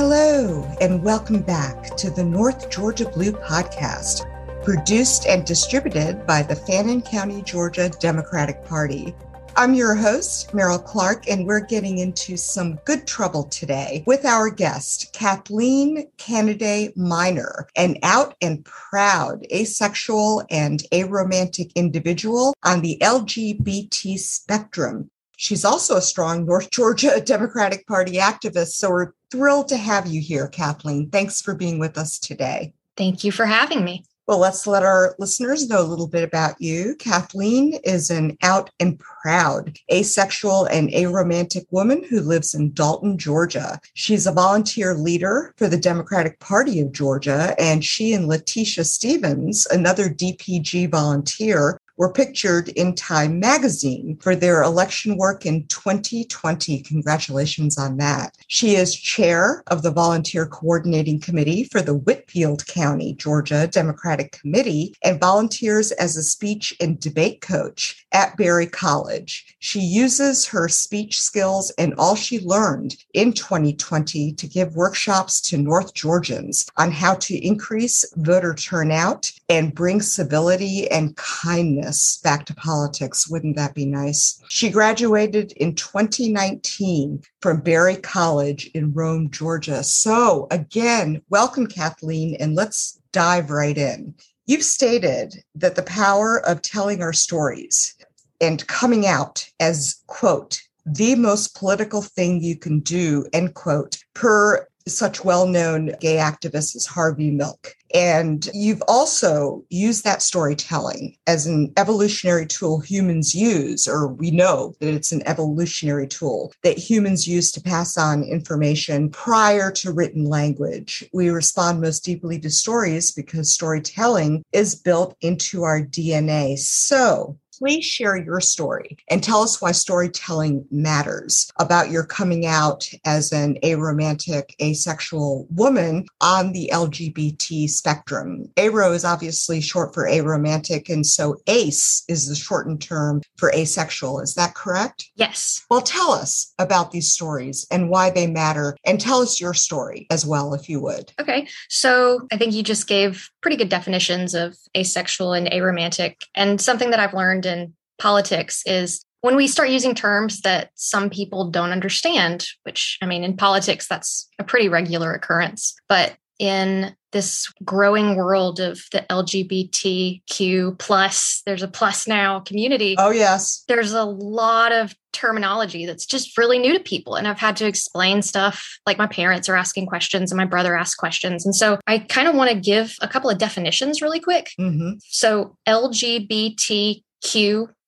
Hello, and welcome back to the North Georgia Blue Podcast, produced and distributed by the Fannin County, Georgia Democratic Party. I'm your host, Meryl Clark, and we're getting into some good trouble today with our guest, Kathleen Canaday Minor, an out and proud asexual and aromantic individual on the LGBT spectrum. She's also a strong North Georgia Democratic Party activist. So we're thrilled to have you here, Kathleen. Thanks for being with us today. Thank you for having me. Well, let's let our listeners know a little bit about you. Kathleen is an out and proud asexual and aromantic woman who lives in Dalton, Georgia. She's a volunteer leader for the Democratic Party of Georgia, and she and Letitia Stevens, another DPG volunteer, were pictured in Time magazine for their election work in 2020. Congratulations on that. She is chair of the Volunteer Coordinating Committee for the Whitfield County, Georgia Democratic Committee and volunteers as a speech and debate coach at Berry College. She uses her speech skills and all she learned in 2020 to give workshops to North Georgians on how to increase voter turnout and bring civility and kindness back to politics. Wouldn't that be nice? She graduated in 2019 from Berry College in Rome, Georgia. So, again, welcome, Kathleen, and let's dive right in. You've stated that the power of telling our stories and coming out as, quote, the most political thing you can do, end quote, per such well known gay activists as Harvey Milk. And you've also used that storytelling as an evolutionary tool humans use, or we know that it's an evolutionary tool that humans use to pass on information prior to written language. We respond most deeply to stories because storytelling is built into our DNA. So, please share your story and tell us why storytelling matters about your coming out as an aromantic, asexual woman on the LGBT spectrum. Aro is obviously short for aromantic, and so ace is the shortened term for asexual. Is that correct? Yes. Well, tell us about these stories and why they matter, and tell us your story as well, if you would. Okay. So I think you just gave pretty good definitions of asexual and aromantic. And something that I've learned in politics is when we start using terms that some people don't understand, which I mean, in politics, that's a pretty regular occurrence. But in this growing world of the LGBTQ plus, there's a plus now community. Oh, yes. There's a lot of terminology that's just really new to people. And I've had to explain stuff like my parents are asking questions and my brother asks questions. And so I kind of want to give a couple of definitions really quick. Mm-hmm. So LGBTQ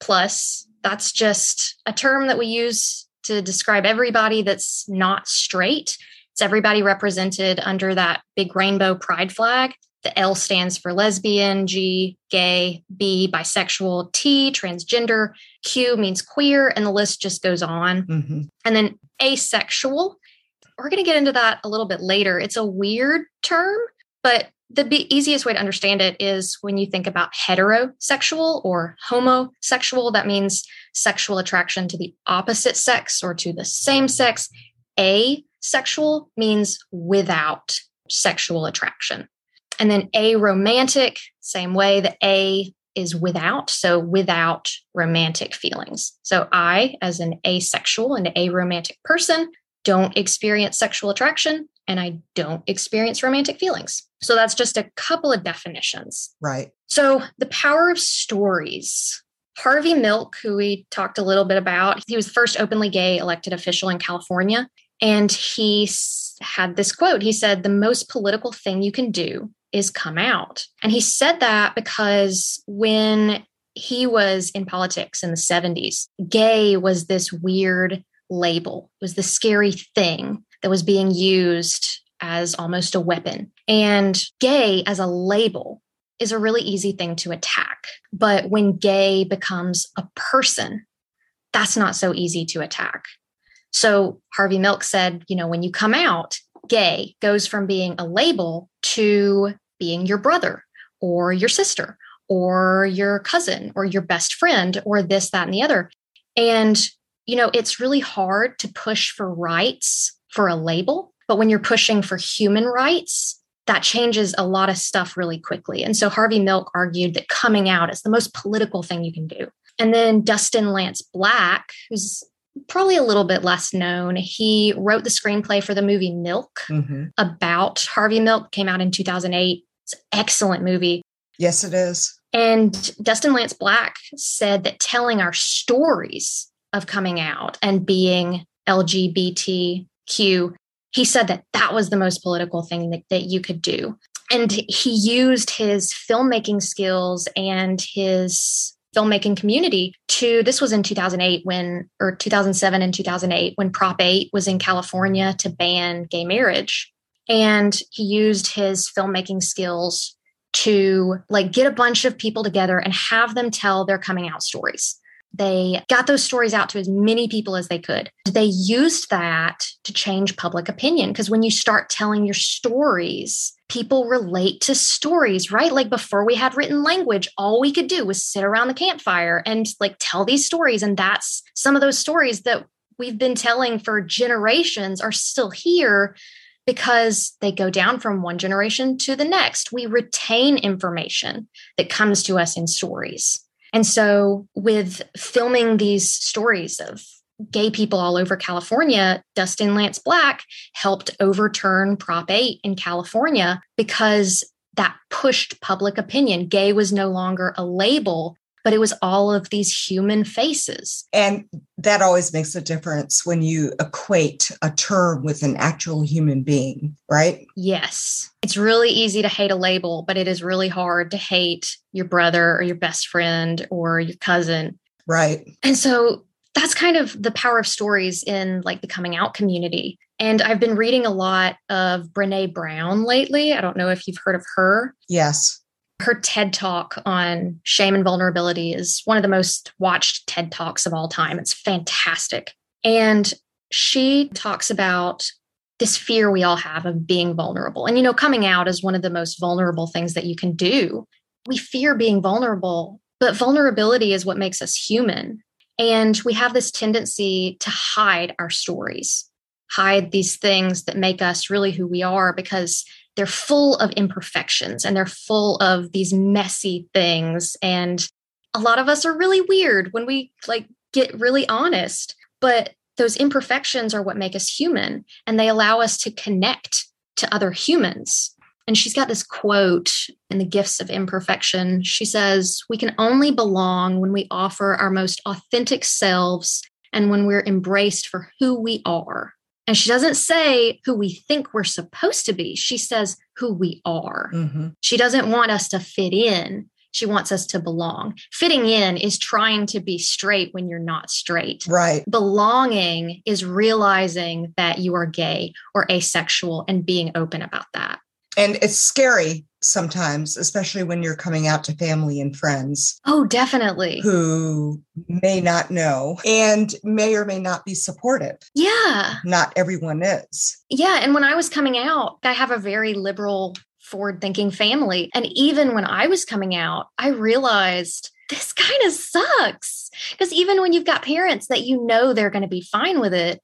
plus, that's just a term that we use to describe everybody that's not straight it's everybody represented under that big rainbow pride flag. The L stands for lesbian, G, gay, B, bisexual, T, transgender, Q means queer, and the list just goes on. Mm-hmm. And then asexual, we're going to get into that a little bit later. It's a weird term, but the b- easiest way to understand it is when you think about heterosexual or homosexual, that means sexual attraction to the opposite sex or to the same sex. Asexual means without sexual attraction. And then aromantic, same way, the A is without, so without romantic feelings. So I, as an asexual and aromantic person, don't experience sexual attraction and I don't experience romantic feelings. So that's just a couple of definitions. Right. So the power of stories. Harvey Milk, who we talked a little bit about, he was the first openly gay elected official in California. And he had this quote. He said, The most political thing you can do is come out. And he said that because when he was in politics in the 70s, gay was this weird label, was the scary thing that was being used as almost a weapon. And gay as a label is a really easy thing to attack. But when gay becomes a person, that's not so easy to attack. So Harvey Milk said, you know, when you come out, gay goes from being a label to being your brother or your sister or your cousin or your best friend or this, that, and the other. And, you know, it's really hard to push for rights for a label But when you're pushing for human rights, that changes a lot of stuff really quickly. And so Harvey Milk argued that coming out is the most political thing you can do. And then Dustin Lance Black, who's probably a little bit less known, he wrote the screenplay for the movie Milk mm-hmm. about Harvey Milk, came out in 2008. It's an excellent movie. Yes, it is. And Dustin Lance Black said that telling our stories of coming out and being LGBTQ, he said that that was the most political thing that, that you could do. And he used his filmmaking skills and his filmmaking community to this was in 2008 when or 2007 and 2008 when prop 8 was in california to ban gay marriage. And he used his filmmaking skills to like get a bunch of people together and have them tell their coming out stories they got those stories out to as many people as they could. They used that to change public opinion because when you start telling your stories, people relate to stories, right? Like before we had written language, all we could do was sit around the campfire and like tell these stories. And that's some of those stories that we've been telling for generations are still here because they go down from one generation to the next. We retain information that comes to us in stories. And so, with filming these stories of gay people all over California, Dustin Lance Black helped overturn Prop 8 in California because that pushed public opinion. Gay was no longer a label, but it was all of these human faces. And that always makes a difference when you equate a term with an actual human being, right? Yes. It's really easy to hate a label, but it is really hard to hate your brother or your best friend or your cousin. Right. And so that's kind of the power of stories in like the coming out community. And I've been reading a lot of Brene Brown lately. I don't know if you've heard of her. Yes. Her TED talk on shame and vulnerability is one of the most watched TED talks of all time. It's fantastic. And she talks about this fear we all have of being vulnerable. And, you know, coming out is one of the most vulnerable things that you can do. We fear being vulnerable, but vulnerability is what makes us human. And we have this tendency to hide our stories, hide these things that make us really who we are because they're full of imperfections and they're full of these messy things. And a lot of us are really weird when we like get really honest but those imperfections are what make us human and they allow us to connect to other humans. And she's got this quote in the gifts of imperfection. She says we can only belong when we offer our most authentic selves and when we're embraced for who we are and she doesn't say who we think we're supposed to be. She says who we are. Mm-hmm. She doesn't want us to fit in. She wants us to belong. Fitting in is trying to be straight when you're not straight. Right. Belonging is realizing that you are gay or asexual and being open about that. And it's scary sometimes, especially when you're coming out to family and friends. Oh, definitely. Who may not know and may or may not be supportive. Yeah. Not everyone is. Yeah. And when I was coming out, I have a very liberal, forward thinking family. And even when I was coming out, I realized this kind of sucks. Because even when you've got parents that you know they're going to be fine with it,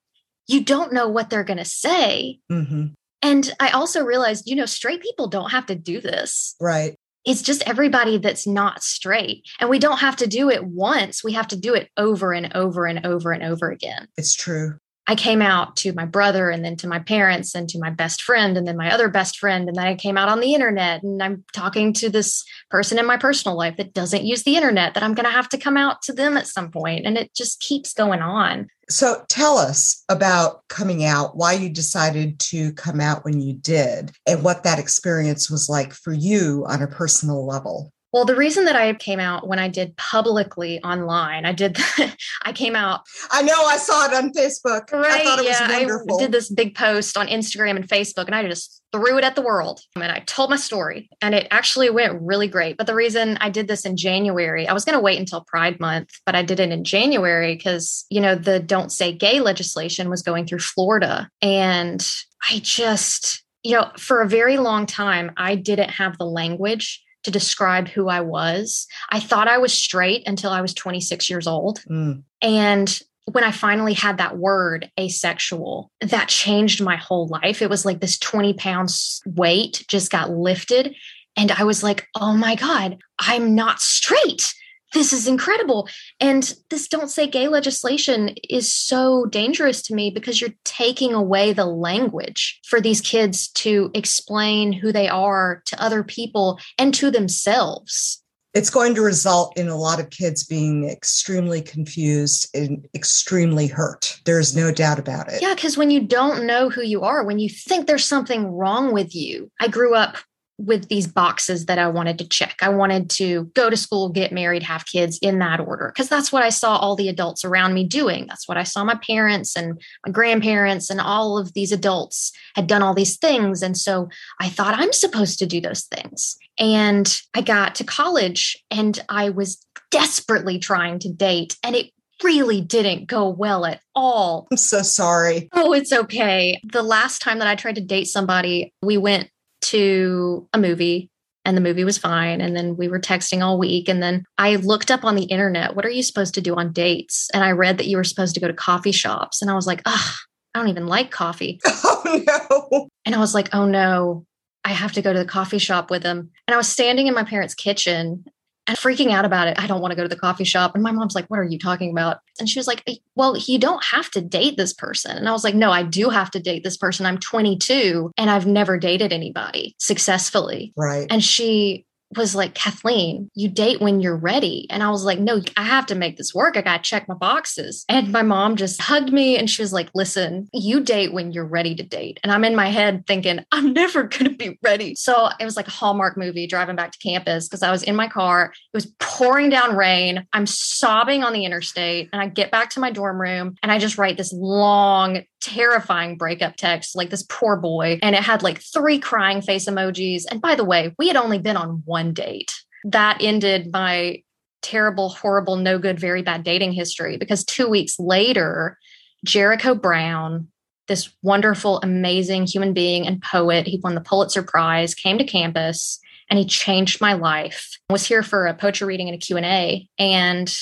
you don't know what they're going to say. Mm-hmm. And I also realized, you know, straight people don't have to do this. Right. It's just everybody that's not straight. And we don't have to do it once. We have to do it over and over and over and over again. It's true. I came out to my brother and then to my parents and to my best friend and then my other best friend. And then I came out on the internet and I'm talking to this person in my personal life that doesn't use the internet that I'm going to have to come out to them at some point. And it just keeps going on. So tell us about coming out, why you decided to come out when you did, and what that experience was like for you on a personal level. Well, the reason that I came out when I did publicly online, I did, I came out. I know I saw it on Facebook. Right. I thought it yeah, was wonderful. I did this big post on Instagram and Facebook and I just threw it at the world. And I told my story and it actually went really great. But the reason I did this in January, I was going to wait until Pride Month, but I did it in January because, you know, the don't say gay legislation was going through Florida. And I just, you know, for a very long time, I didn't have the language to describe who I was. I thought I was straight until I was 26 years old. Mm. And when I finally had that word asexual, that changed my whole life. It was like this 20 pounds weight just got lifted. And I was like, oh my God, I'm not straight. This is incredible. And this don't say gay legislation is so dangerous to me because you're taking away the language for these kids to explain who they are to other people and to themselves it's going to result in a lot of kids being extremely confused and extremely hurt. There's no doubt about it. Yeah, because when you don't know who you are, when you think there's something wrong with you, I grew up with these boxes that I wanted to check. I wanted to go to school, get married, have kids in that order because that's what I saw all the adults around me doing. That's what I saw my parents and my grandparents and all of these adults had done all these things. And so I thought I'm supposed to do those things. And I got to college and I was desperately trying to date and it really didn't go well at all. I'm so sorry. Oh, it's okay. The last time that I tried to date somebody, we went to a movie and the movie was fine. And then we were texting all week. And then I looked up on the internet, what are you supposed to do on dates? And I read that you were supposed to go to coffee shops. And I was like, ugh, I don't even like coffee. Oh, no. And I was like, oh, no, I have to go to the coffee shop with him. And I was standing in my parents' kitchen and freaking out about it. I don't want to go to the coffee shop. And my mom's like, What are you talking about? And she was like, eh, Well, you don't have to date this person. And I was like, No, I do have to date this person. I'm 22 and I've never dated anybody successfully. Right. And she was like, Kathleen, you date when you're ready. And I was like, no, I have to make this work. I got to check my boxes. And my mom just hugged me and she was like, listen, you date when you're ready to date. And I'm in my head thinking, I'm never going to be ready. So it was like a Hallmark movie driving back to campus because I was in my car. It was pouring down rain. I'm sobbing on the interstate. And I get back to my dorm room and I just write this long, terrifying breakup text, like this poor boy. And it had like three crying face emojis. And by the way, we had only been on one date. That ended my terrible, horrible, no good, very bad dating history because two weeks later, Jericho Brown, this wonderful, amazing human being and poet, he won the Pulitzer Prize, came to campus and he changed my life. I was here for a poetry reading and a Q&A and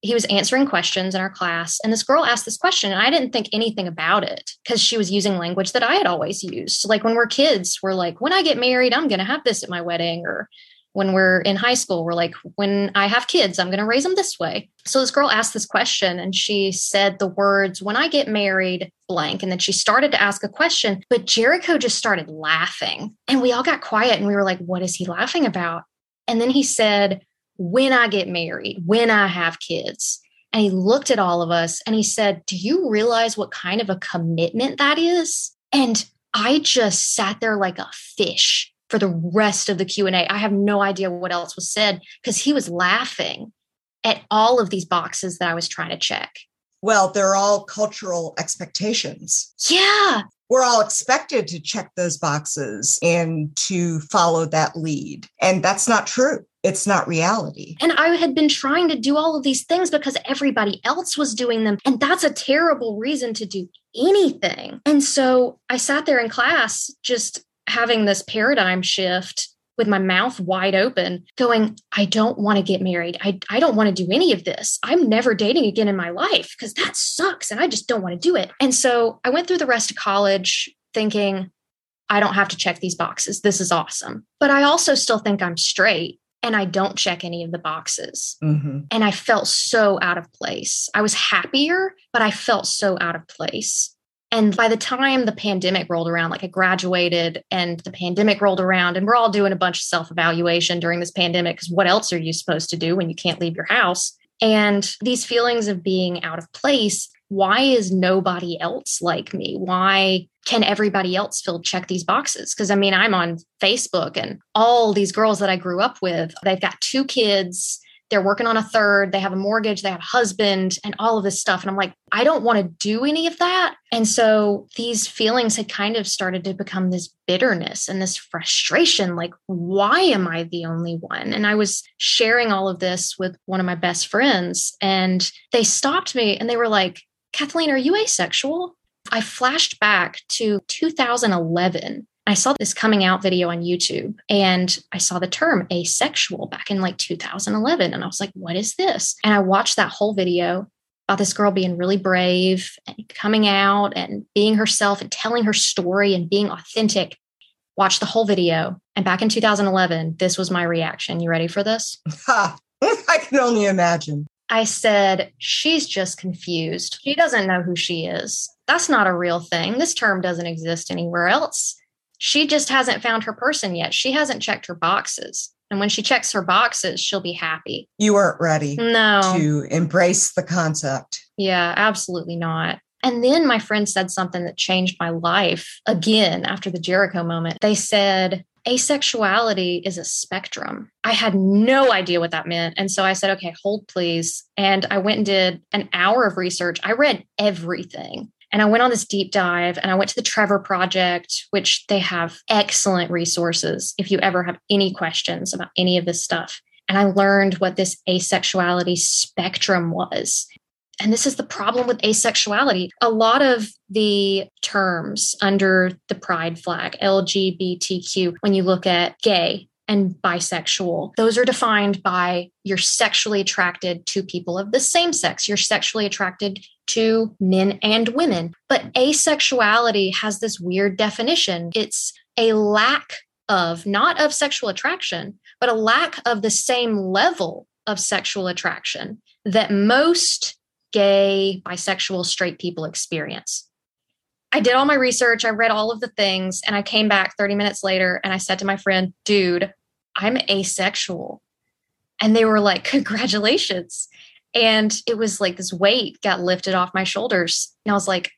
he was answering questions in our class and this girl asked this question and i didn't think anything about it because she was using language that i had always used like when we're kids we're like when i get married i'm going to have this at my wedding or when we're in high school we're like when i have kids i'm going to raise them this way so this girl asked this question and she said the words when i get married blank and then she started to ask a question but jericho just started laughing and we all got quiet and we were like what is he laughing about and then he said when I get married, when I have kids. And he looked at all of us and he said, Do you realize what kind of a commitment that is? And I just sat there like a fish for the rest of the Q&A. I have no idea what else was said because he was laughing at all of these boxes that I was trying to check. Well, they're all cultural expectations. Yeah. We're all expected to check those boxes and to follow that lead. And that's not true it's not reality. And I had been trying to do all of these things because everybody else was doing them. And that's a terrible reason to do anything. And so I sat there in class just having this paradigm shift with my mouth wide open, going, I don't want to get married. I, I don't want to do any of this. I'm never dating again in my life because that sucks. And I just don't want to do it. And so I went through the rest of college thinking, I don't have to check these boxes. This is awesome. But I also still think I'm straight and I don't check any of the boxes. Mm-hmm. And I felt so out of place. I was happier, but I felt so out of place. And by the time the pandemic rolled around, like I graduated and the pandemic rolled around, and we're all doing a bunch of self evaluation during this pandemic because what else are you supposed to do when you can't leave your house? And these feelings of being out of place why is nobody else like me? Why can everybody else fill check these boxes? Because I mean, I'm on Facebook and all these girls that I grew up with, they've got two kids, they're working on a third, they have a mortgage, they have a husband, and all of this stuff. And I'm like, I don't want to do any of that. And so these feelings had kind of started to become this bitterness and this frustration like, why am I the only one? And I was sharing all of this with one of my best friends, and they stopped me and they were like, Kathleen, are you asexual? I flashed back to 2011. I saw this coming out video on YouTube and I saw the term asexual back in like 2011. And I was like, what is this? And I watched that whole video about this girl being really brave and coming out and being herself and telling her story and being authentic. Watch the whole video. And back in 2011, this was my reaction. You ready for this? Ha! I can only imagine. I said, She's just confused. She doesn't know who she is. That's not a real thing. This term doesn't exist anywhere else. She just hasn't found her person yet. She hasn't checked her boxes. And when she checks her boxes, she'll be happy. You weren't ready No. to embrace the concept. Yeah, absolutely not. And then my friend said something that changed my life again after the Jericho moment. They said, asexuality is a spectrum. I had no idea what that meant. And so I said, okay, hold please. And I went and did an hour of research. I read everything. And I went on this deep dive and I went to the Trevor Project, which they have excellent resources if you ever have any questions about any of this stuff. And I learned what this asexuality spectrum was. And this is the problem with asexuality. A lot of the terms under the pride flag, LGBTQ, when you look at gay and bisexual, those are defined by you're sexually attracted to people of the same sex. You're sexually attracted to men and women. But asexuality has this weird definition it's a lack of, not of sexual attraction, but a lack of the same level of sexual attraction that most gay, bisexual, straight people experience. I did all my research, I read all of the things, and I came back 30 minutes later and I said to my friend, dude, I'm asexual. And they were like, congratulations. And it was like this weight got lifted off my shoulders. And I was like,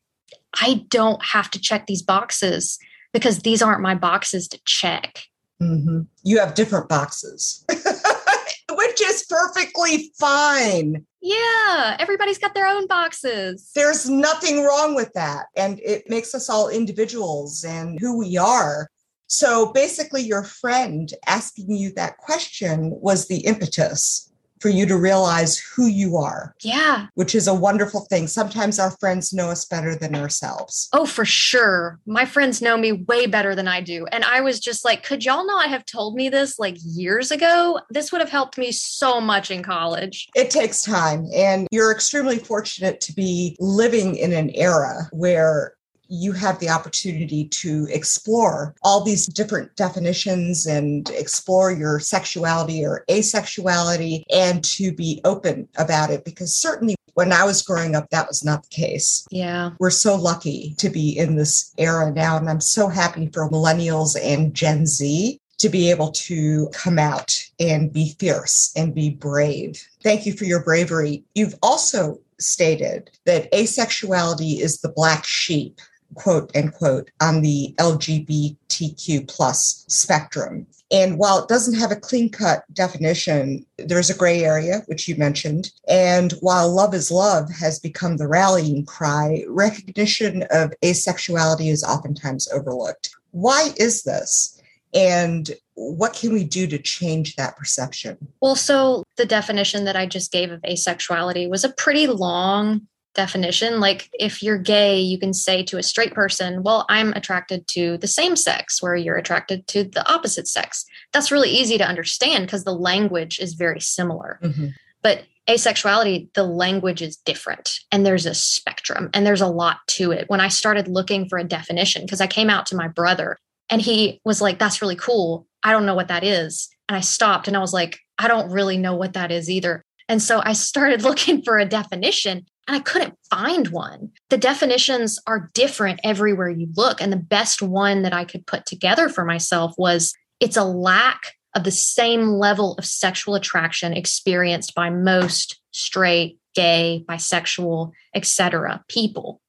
I don't have to check these boxes because these aren't my boxes to check. Mhm. You have different boxes, which is perfectly fine. Yeah, everybody's got their own boxes. There's nothing wrong with that. And it makes us all individuals and who we are. So basically, your friend asking you that question was the impetus for you to realize who you are, Yeah. which is a wonderful thing. Sometimes our friends know us better than ourselves. Oh, for sure. My friends know me way better than I do. And I was just like, could y'all not have told me this like years ago? This would have helped me so much in college. It takes time, and you're extremely fortunate to be living in an era where you have the opportunity to explore all these different definitions and explore your sexuality or asexuality and to be open about it. Because certainly when I was growing up, that was not the case. Yeah. We're so lucky to be in this era now, and I'm so happy for millennials and Gen Z to be able to come out and be fierce and be brave. Thank you for your bravery. You've also stated that asexuality is the black sheep, quote unquote, on the LGBTQ plus spectrum. And while it doesn't have a clean cut definition, there's a gray area, which you mentioned. And while love is love has become the rallying cry, recognition of asexuality is oftentimes overlooked. Why is this? And what can we do to change that perception? Well, so the definition that I just gave of asexuality was a pretty long definition. Like, if you're gay, you can say to a straight person, Well, I'm attracted to the same sex, where you're attracted to the opposite sex. That's really easy to understand because the language is very similar. Mm-hmm. But asexuality, the language is different and there's a spectrum and there's a lot to it. When I started looking for a definition, because I came out to my brother and he was like, That's really cool. I don't know what that is. And I stopped and I was like, I don't really know what that is either. And so I started looking for a definition and I couldn't find one. The definitions are different everywhere you look. And the best one that I could put together for myself was it's a lack of the same level of sexual attraction experienced by most straight, gay, bisexual, etc. people.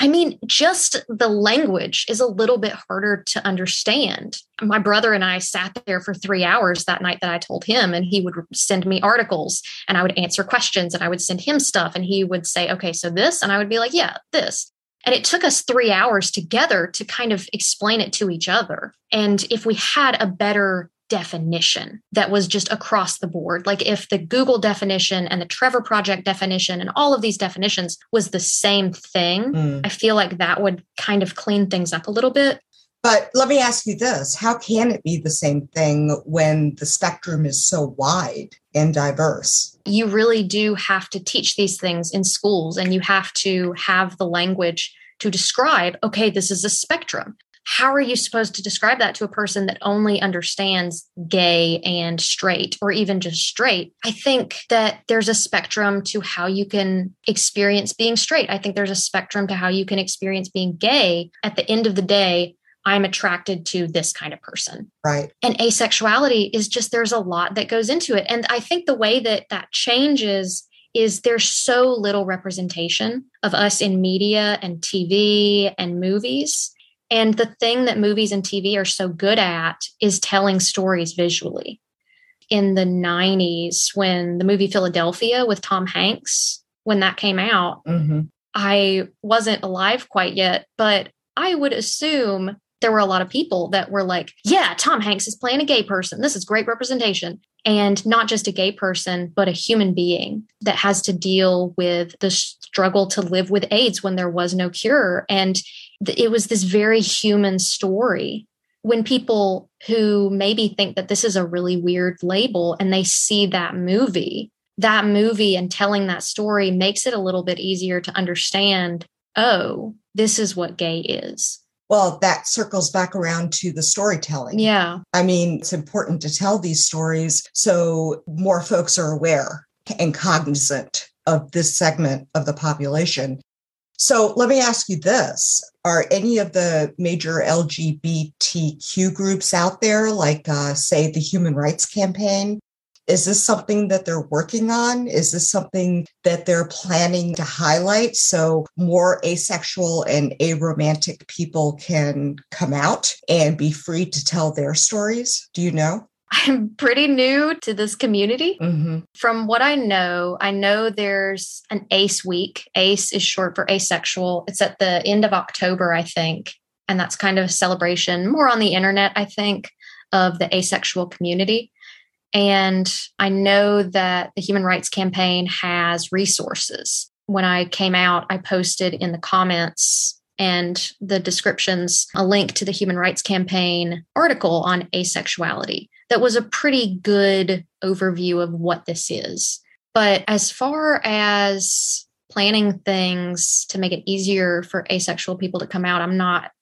I mean, just the language is a little bit harder to understand. My brother and I sat there for three hours that night that I told him, and he would send me articles and I would answer questions and I would send him stuff. And he would say, okay, so this. And I would be like, yeah, this. And it took us three hours together to kind of explain it to each other. And if we had a better definition that was just across the board. Like if the Google definition and the Trevor Project definition and all of these definitions was the same thing, Mm. I feel like that would kind of clean things up a little bit. But let me ask you this how can it be the same thing when the spectrum is so wide? and diverse. You really do have to teach these things in schools and you have to have the language to describe okay, this is a spectrum how are you supposed to describe that to a person that only understands gay and straight or even just straight? I think that there's a spectrum to how you can experience being straight. I think there's a spectrum to how you can experience being gay. At the end of the day, I'm attracted to this kind of person. Right. And asexuality is just there's a lot that goes into it. And I think the way that that changes is there's so little representation of us in media and TV and movies and the thing that movies and TV are so good at is telling stories visually. In the 90s, when the movie Philadelphia with Tom Hanks, when that came out, mm-hmm. I wasn't alive quite yet, but I would assume there were a lot of people that were like, yeah, Tom Hanks is playing a gay person. This is great representation. And not just a gay person, but a human being that has to deal with the struggle to live with AIDS when there was no cure. And it was this very human story. When people who maybe think that this is a really weird label and they see that movie that movie and telling that story makes it a little bit easier to understand oh this is what gay is. Well that circles back around to the storytelling. Yeah. I mean it's important to tell these stories so more folks are aware and cognizant of this segment of the population so let me ask you this Are any of the major LGBTQ groups out there, like, uh, say, the Human Rights Campaign? Is this something that they're working on? Is this something that they're planning to highlight so more asexual and aromantic people can come out and be free to tell their stories? Do you know? I'm pretty new to this community. Mm-hmm. From what I know, I know there's an ACE week. ACE is short for asexual. It's at the end of October, I think. And that's kind of a celebration more on the internet, I think, of the asexual community. And I know that the Human Rights Campaign has resources. When I came out, I posted in the comments and the descriptions a link to the Human Rights Campaign article on asexuality that was a pretty good overview of what this is. But as far as planning things to make it easier for asexual people to come out, I'm not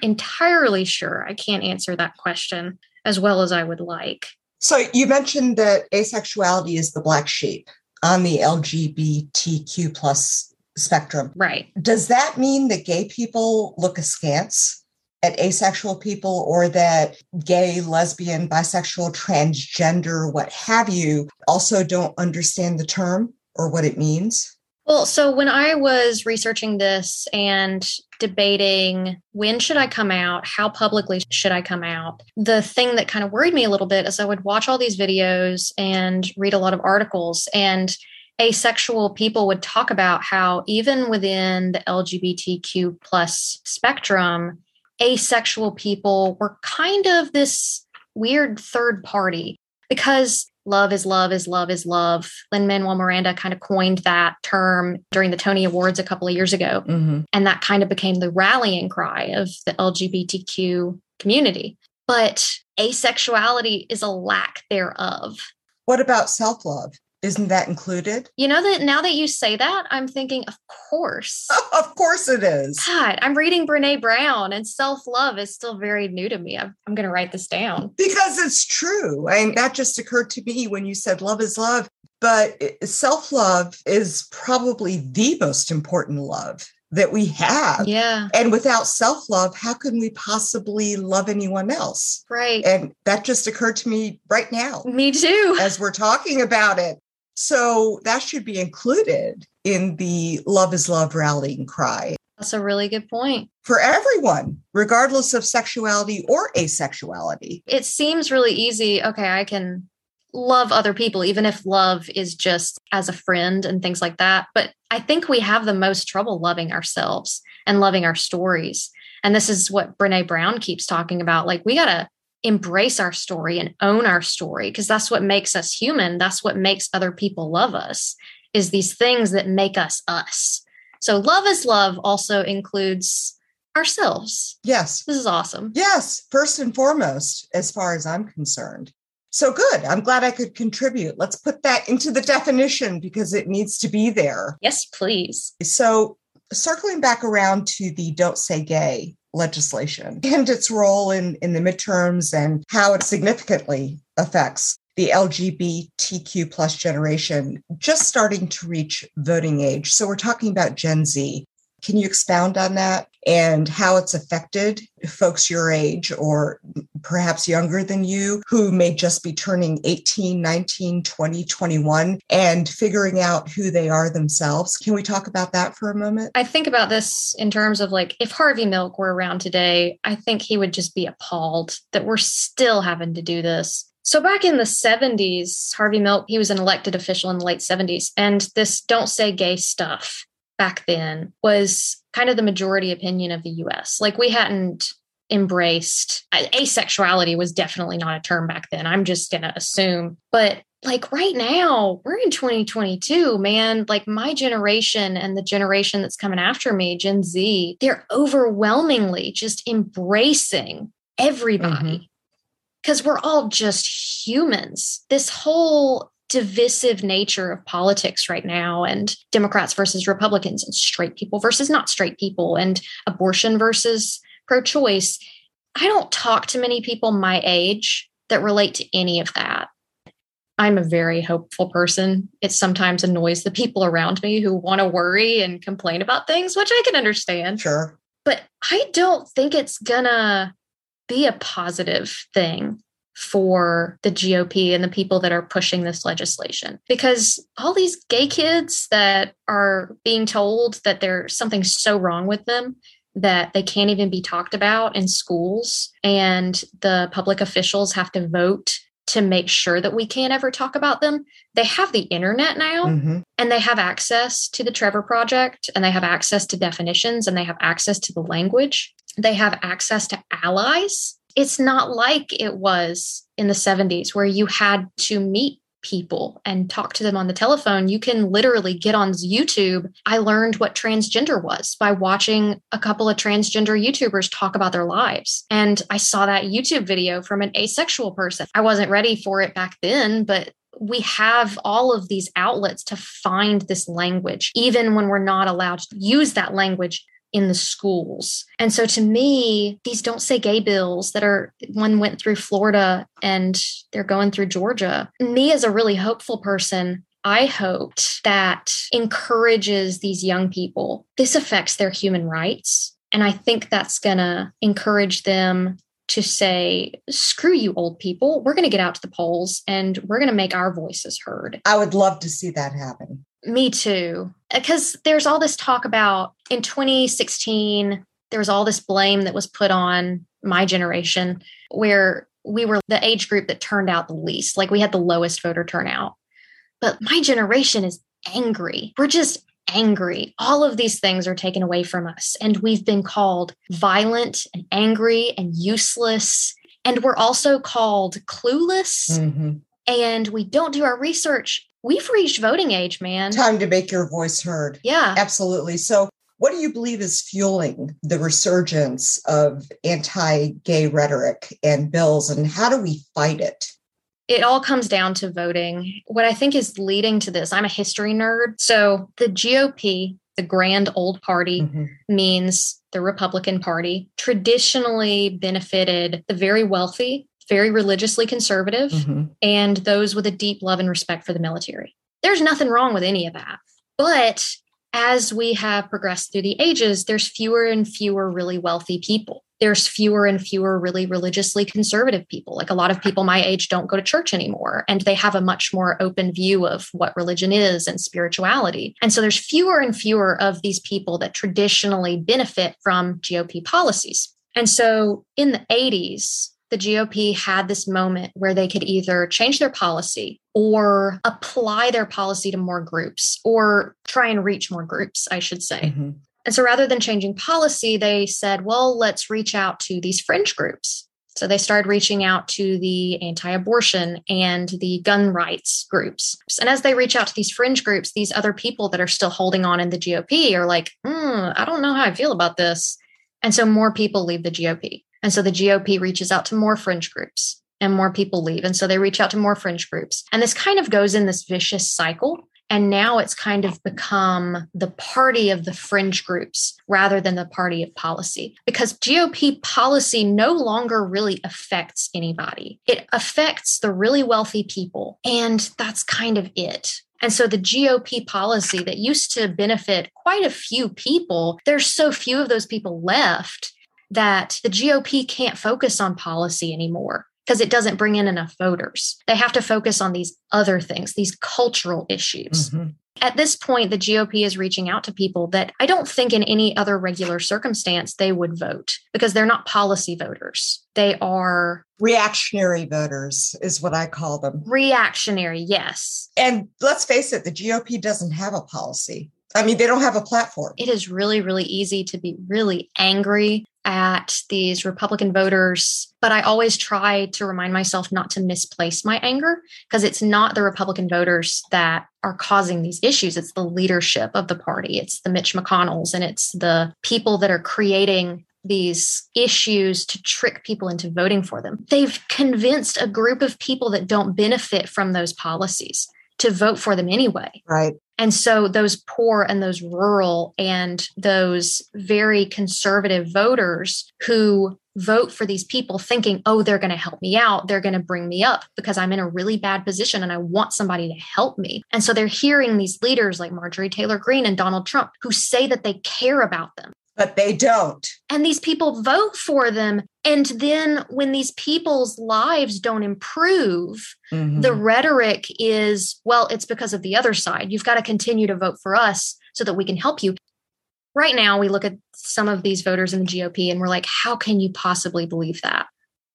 entirely sure. I can't answer that question as well as I would like. So you mentioned that asexuality is the black sheep on the LGBTQ plus spectrum. Right. Does that mean that gay people look askance at asexual people or that gay, lesbian, bisexual, transgender, what have you, also don't understand the term or what it means? Well, so when I was researching this and debating when should I come out, how publicly should I come out, the thing that kind of worried me a little bit is I would watch all these videos and read a lot of articles and asexual people would talk about how even within the LGBTQ plus spectrum, asexual people were kind of this weird third party because love is love is love is love. Lin Manuel Miranda kind of coined that term during the Tony Awards a couple of years ago. Mm-hmm. And that kind of became the rallying cry of the LGBTQ community. But asexuality is a lack thereof. What about self love? Isn't that included? You know that now that you say that, I'm thinking, of course. of course it is. God, I'm reading Brene Brown and self love is still very new to me. I'm, I'm going to write this down. Because it's true. And that just occurred to me when you said love is love. But self love is probably the most important love that we have. Yeah. And without self love, how can we possibly love anyone else? Right. And that just occurred to me right now. Me too. As we're talking about it. So that should be included in the Love is Love rallying cry. That's a really good point. For everyone, regardless of sexuality or asexuality. It seems really easy. Okay, I can love other people, even if love is just as a friend and things like that. But I think we have the most trouble loving ourselves and loving our stories. And this is what Brene Brown keeps talking about. Like, we got to embrace our story and own our story because that's what makes us human that's what makes other people love us is these things that make us us so love is love also includes ourselves yes this is awesome yes first and foremost as far as i'm concerned So good. I'm glad I could contribute. Let's put that into the definition because it needs to be there. Yes, please. So, circling back around to the Don't Say Gay legislation and its role in, in the midterms and how it significantly affects the LGBTQ plus generation just starting to reach voting age. So we're talking about Gen Z. Can you expound on that and how it's affected folks your age or perhaps younger than you who may just be turning 18, 19, 20, 21 and figuring out who they are themselves? Can we talk about that for a moment? I think about this in terms of like if Harvey Milk were around today, I think he would just be appalled that we're still having to do this. So back in the 70s, Harvey Milk, he was an elected official in the late 70s, and this don't say gay stuff back then was kind of the majority opinion of the US. Like we hadn't embraced asexuality was definitely not a term back then. I'm just going to assume. But like right now, we're in 2022, man. Like my generation and the generation that's coming after me, Gen Z, they're overwhelmingly just embracing everybody because mm-hmm. we're all just humans. This whole divisive nature of politics right now and Democrats versus Republicans and straight people versus not straight people and abortion versus pro choice. I don't talk to many people my age that relate to any of that. I'm a very hopeful person. It sometimes annoys the people around me who want to worry and complain about things, which I can understand. Sure. But I don't think it's gonna be a positive thing for the GOP and the people that are pushing this legislation. Because all these gay kids that are being told that there's something so wrong with them that they can't even be talked about in schools, and the public officials have to vote to make sure that we can't ever talk about them. They have the internet now mm-hmm. and they have access to the Trevor Project and they have access to definitions and they have access to the language. They have access to allies it's not like it was in the 70s where you had to meet people and talk to them on the telephone. You can literally get on YouTube. I learned what transgender was by watching a couple of transgender YouTubers talk about their lives. And I saw that YouTube video from an asexual person. I wasn't ready for it back then, but we have all of these outlets to find this language, even when we're not allowed to use that language in the schools. And so to me, these don't say gay bills that are one went through Florida and they're going through Georgia. Me as a really hopeful person, I hoped that encourages these young people. This affects their human rights. And I think that's going to encourage them to say, screw you, old people. We're going to get out to the polls and we're going to make our voices heard. I would love to see that happen. Me too. Because there's all this talk about in 2016, there was all this blame that was put on my generation where we were the age group that turned out the least. Like we had the lowest voter turnout. But my generation is angry. We're just angry. All of these things are taken away from us. And we've been called violent and angry and useless. And we're also called clueless. Mm-hmm. And we don't do our research we've reached voting age, man. Time to make your voice heard. Yeah. Absolutely. So, what do you believe is fueling the resurgence of anti gay rhetoric and bills, and how do we fight it? It all comes down to voting. What I think is leading to this, I'm a history nerd. So, the GOP, the grand old party, mm-hmm. means the Republican Party, traditionally benefited the very wealthy very religiously conservative, mm-hmm. and those with a deep love and respect for the military. There's nothing wrong with any of that. But as we have progressed through the ages, there's fewer and fewer really wealthy people. There's fewer and fewer really religiously conservative people. Like a lot of people my age don't go to church anymore, and they have a much more open view of what religion is and spirituality. And so there's fewer and fewer of these people that traditionally benefit from GOP policies. And so in the 80s, the GOP had this moment where they could either change their policy or apply their policy to more groups or try and reach more groups, I should say. Mm-hmm. And so rather than changing policy, they said, well, let's reach out to these fringe groups. So they started reaching out to the anti abortion and the gun rights groups. And as they reach out to these fringe groups, these other people that are still holding on in the GOP are like, hmm, I don't know how I feel about this. And so more people leave the GOP. And so the GOP reaches out to more fringe groups. and more people leave. And so they reach out to more fringe groups. And this kind of goes in this vicious cycle. And now it's kind of become the party of the fringe groups rather than the party of policy because GOP policy no longer really affects anybody. It affects the really wealthy people. And that's kind of it. And so the GOP policy that used to benefit quite a few people, there's so few of those people left that the GOP can't focus on policy anymore because it doesn't bring in enough voters. They have to focus on these other things, these cultural issues. Mm-hmm. At this point, the GOP is reaching out to people that I don't think in any other regular circumstance they would vote because they're not policy voters. They are reactionary voters, is what I call them. Reactionary, yes. And let's face it, the GOP doesn't have a policy. I mean, they don't have a platform. It is really, really easy to be really angry at these Republican voters, but I always try to remind myself not to misplace my anger because it's not the Republican voters that are causing these issues. It's the leadership of the party, it's the Mitch McConnells, and it's the people that are creating these issues to trick people into voting for them. They've convinced a group of people that don't benefit from those policies to vote for them anyway. Right. And so those poor and those rural and those very conservative voters who vote for these people thinking, oh, they're going to help me out. They're going to bring me up because I'm in a really bad position and I want somebody to help me. And so they're hearing these leaders like Marjorie Taylor Greene and Donald Trump who say that they care about them but they don't. And these people vote for them. And then when these people's lives don't improve, mm-hmm. the rhetoric is, well, it's because of the other side. You've got to continue to vote for us so that we can help you. Right now, we look at some of these voters in the GOP and we're like, how can you possibly believe that?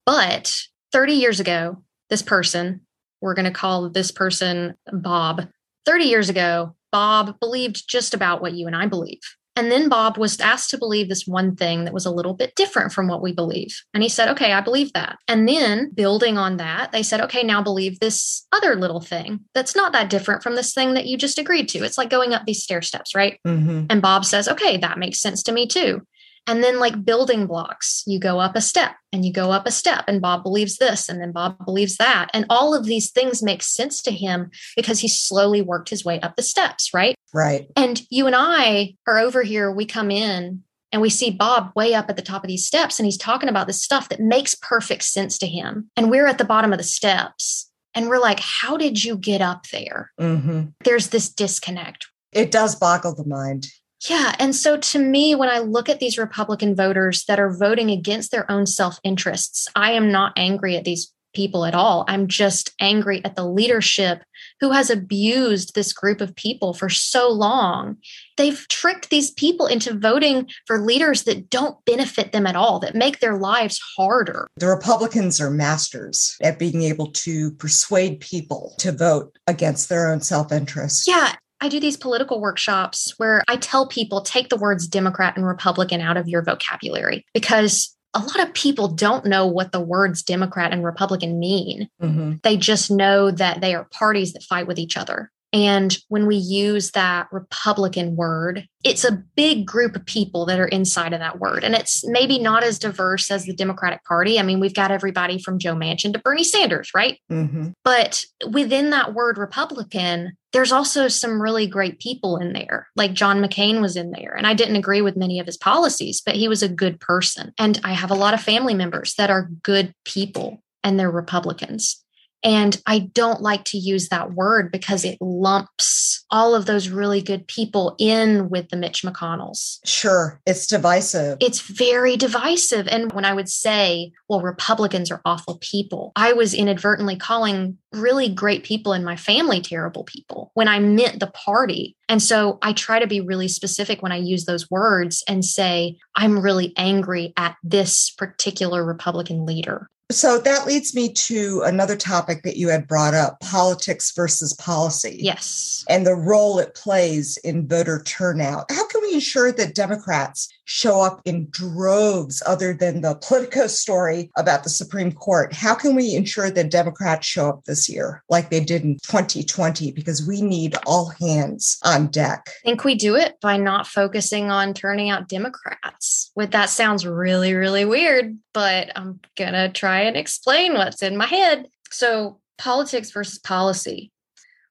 But 30 years ago, this person, we're going to call this person Bob, 30 years ago, Bob believed just about what you and I believe. And then Bob was asked to believe this one thing that was a little bit different from what we believe. And he said, okay, I believe that. And then building on that, they said, okay, now believe this other little thing that's not that different from this thing that you just agreed to. It's like going up these stair steps, right? Mm-hmm. And Bob says, okay, that makes sense to me too. And then, like building blocks, you go up a step and you go up a step, and Bob believes this, and then Bob believes that. And all of these things make sense to him because he slowly worked his way up the steps, right? Right. And you and I are over here, we come in and we see Bob way up at the top of these steps, and he's talking about this stuff that makes perfect sense to him. And we're at the bottom of the steps. And we're like, how did you get up there? Mm-hmm. There's this disconnect. It does boggle the mind. Yeah. And so to me, when I look at these Republican voters that are voting against their own self interests, I am not angry at these people at all. I'm just angry at the leadership who has abused this group of people for so long. They've tricked these people into voting for leaders that don't benefit them at all, that make their lives harder. The Republicans are masters at being able to persuade people to vote against their own self interest. Yeah. I do these political workshops where I tell people take the words Democrat and Republican out of your vocabulary because a lot of people don't know what the words Democrat and Republican mean. Mm-hmm. They just know that they are parties that fight with each other. And when we use that Republican word, it's a big group of people that are inside of that word. And it's maybe not as diverse as the Democratic Party. I mean, we've got everybody from Joe Manchin to Bernie Sanders, right? Mm-hmm. But within that word Republican, there's also some really great people in there. Like John McCain was in there. And I didn't agree with many of his policies, but he was a good person. And I have a lot of family members that are good people and they're Republicans. And I don't like to use that word because it lumps all of those really good people in with the Mitch McConnells. Sure, it's divisive. It's very divisive. And when I would say, well, Republicans are awful people, I was inadvertently calling really great people in my family terrible people when I meant the party. And so I try to be really specific when I use those words and say, I'm really angry at this particular Republican leader. So that leads me to another topic that you had brought up politics versus policy. Yes. And the role it plays in voter turnout. How can we ensure that Democrats show up in droves other than the Politico story about the Supreme Court? How can we ensure that Democrats show up this year like they did in 2020? Because we need all hands on deck. I think we do it by not focusing on turning out Democrats. With that sounds really, really weird, but I'm going to try and explain what's in my head. So, politics versus policy.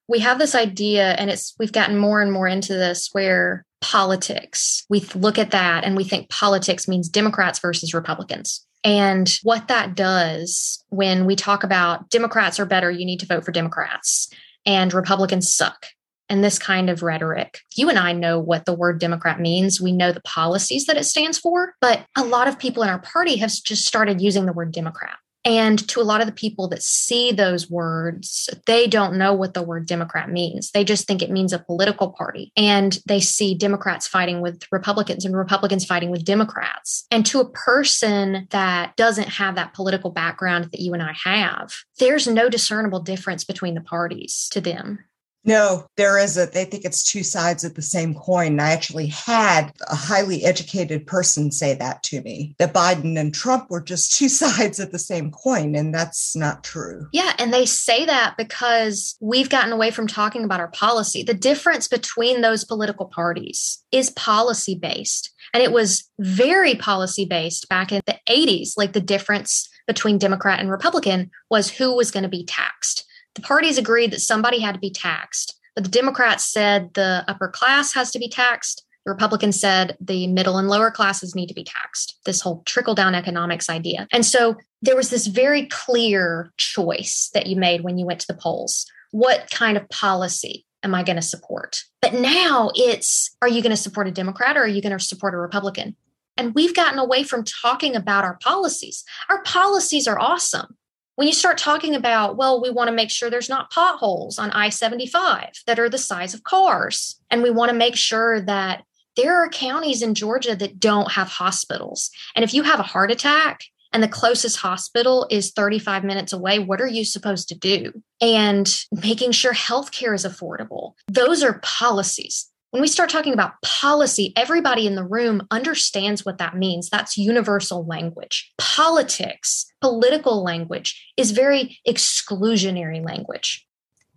We have this idea, and it's we've gotten more and more into this where politics, we look at that and we think politics means Democrats versus Republicans. And what that does when we talk about Democrats are better, you need to vote for Democrats, and Republicans suck, and this kind of rhetoric. You and I know what the word Democrat means. We know the policies that it stands for, but a lot of people in our party have just started using the word Democrat. And to a lot of the people that see those words, they don't know what the word Democrat means. They just think it means a political party. And they see Democrats fighting with Republicans and Republicans fighting with Democrats. And to a person that doesn't have that political background that you and I have, there's no discernible difference between the parties to them. No, there isn't. They think it's two sides of the same coin. I actually had a highly educated person say that to me that Biden and Trump were just two sides of the same coin. And that's not true. Yeah. And they say that because we've gotten away from talking about our policy. The difference between those political parties is policy based. And it was very policy based back in the 80s. Like the difference between Democrat and Republican was who was going to be taxed the parties agreed that somebody had to be taxed, but the Democrats said the upper class has to be taxed. The Republicans said the middle and lower classes need to be taxed, this whole trickle down economics idea. And so there was this very clear choice that you made when you went to the polls. What kind of policy am I going to support? But now it's are you going to support a Democrat or are you going to support a Republican? And we've gotten away from talking about our policies. Our policies are awesome when you start talking about, well, we want to make sure there's not potholes on I 75 that are the size of cars. And we want to make sure that there are counties in Georgia that don't have hospitals. And if you have a heart attack and the closest hospital is 35 minutes away, what are you supposed to do? And making sure healthcare is affordable. Those are policies. When we start talking about policy, everybody in the room understands what that means. That's universal language. Politics, political language, is very exclusionary language.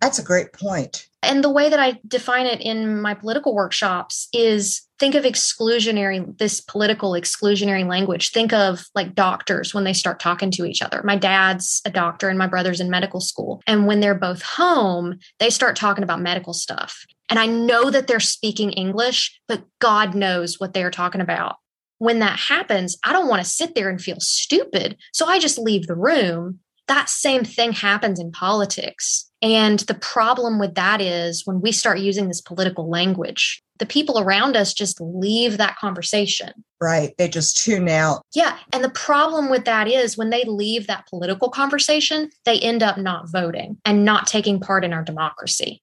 That's a great point. And the way that I define it in my political workshops is think of exclusionary, this political exclusionary language. Think of like doctors when they start talking to each other. My dad's a doctor and my brother's in medical school. And when they're both home, they start talking about medical stuff. And I know that they're speaking English, but God knows what they're talking about. When that happens, I don't want to sit there and feel stupid. So I just leave the room. That same thing happens in politics. And the problem with that is when we start using this political language, the people around us just leave that conversation. Right. They just tune out. Yeah. And the problem with that is when they leave that political conversation, they end up not voting and not taking part in our democracy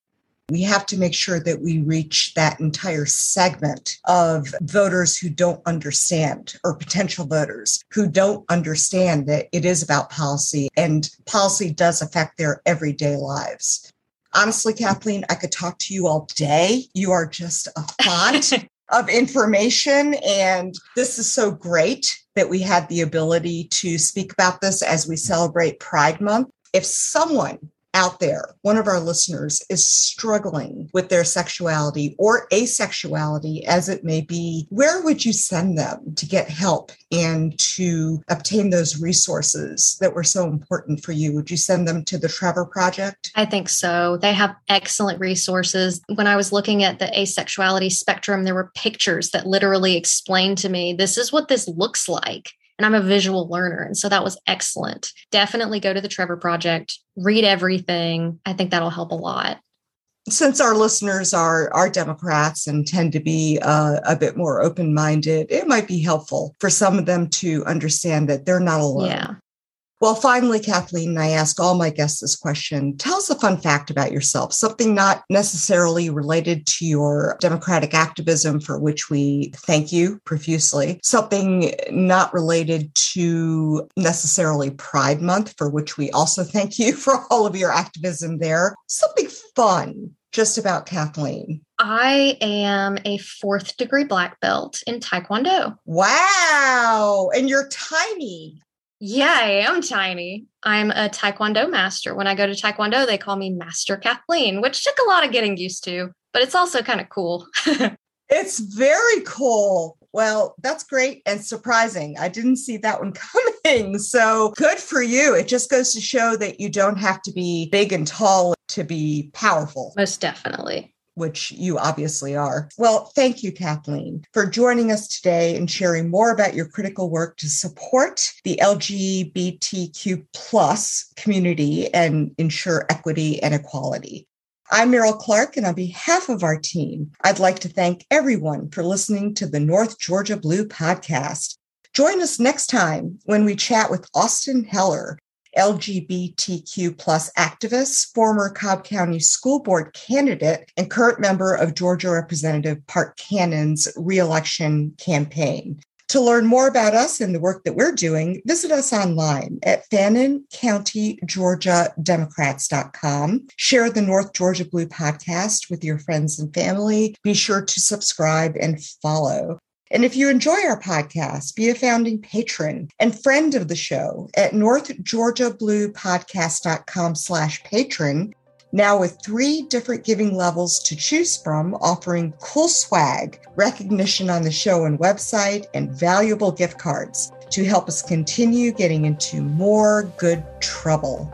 we have to make sure that we reach that entire segment of voters who don't understand or potential voters who don't understand that it is about policy and policy does affect their everyday lives. Honestly, Kathleen, I could talk to you all day. You are just a font of information. And this is so great that we had the ability to speak about this as we celebrate Pride Month. If someone out there, one of our listeners is struggling with their sexuality or asexuality, as it may be, where would you send them to get help and to obtain those resources that were so important for you? Would you send them to the Trevor Project? I think so. They have excellent resources. When I was looking at the asexuality spectrum, there were pictures that literally explained to me this is what this looks like and I'm a visual learner. And so that was excellent. Definitely go to the Trevor Project, read everything. I think that'll help a lot. Since our listeners are are Democrats and tend to be uh, a bit more open minded, it might be helpful for some of them to understand that they're not alone. Yeah. Well, finally, Kathleen, I ask all my guests this question. Tell us a fun fact about yourself, something not necessarily related to your democratic activism, for which we thank you profusely, something not related to necessarily Pride Month, for which we also thank you for all of your activism there, something fun just about Kathleen. I am a fourth degree black belt in Taekwondo. Wow. And you're tiny. Yeah, I am tiny. I'm a Taekwondo master. When I go to Taekwondo, they call me Master Kathleen, which took a lot of getting used to, but it's also kind of cool. it's very cool. Well, that's great and surprising. I didn't see that one coming. So good for you. It just goes to show that you don't have to be big and tall to be powerful. Most definitely which you obviously are. Well, thank you, Kathleen, for joining us today and sharing more about your critical work to support the LGBTQ plus community and ensure equity and equality. I'm Meryl Clark, and on behalf of our team, I'd like to thank everyone for listening to the North Georgia Blue podcast. Join us next time when we chat with Austin Heller, LGBTQ plus activist, former Cobb County School Board candidate, and current member of Georgia Representative Park Cannon's reelection campaign. To learn more about us and the work that we're doing, visit us online at FanninCountyGeorgiaDemocrats.com. Share the North Georgia Blue podcast with your friends and family. Be sure to subscribe and follow. And if you enjoy our podcast, be a founding patron and friend of the show at northgeorgiabluepodcast.com slash patron. Now with three different giving levels to choose from, offering cool swag, recognition on the show and website, and valuable gift cards to help us continue getting into more good trouble.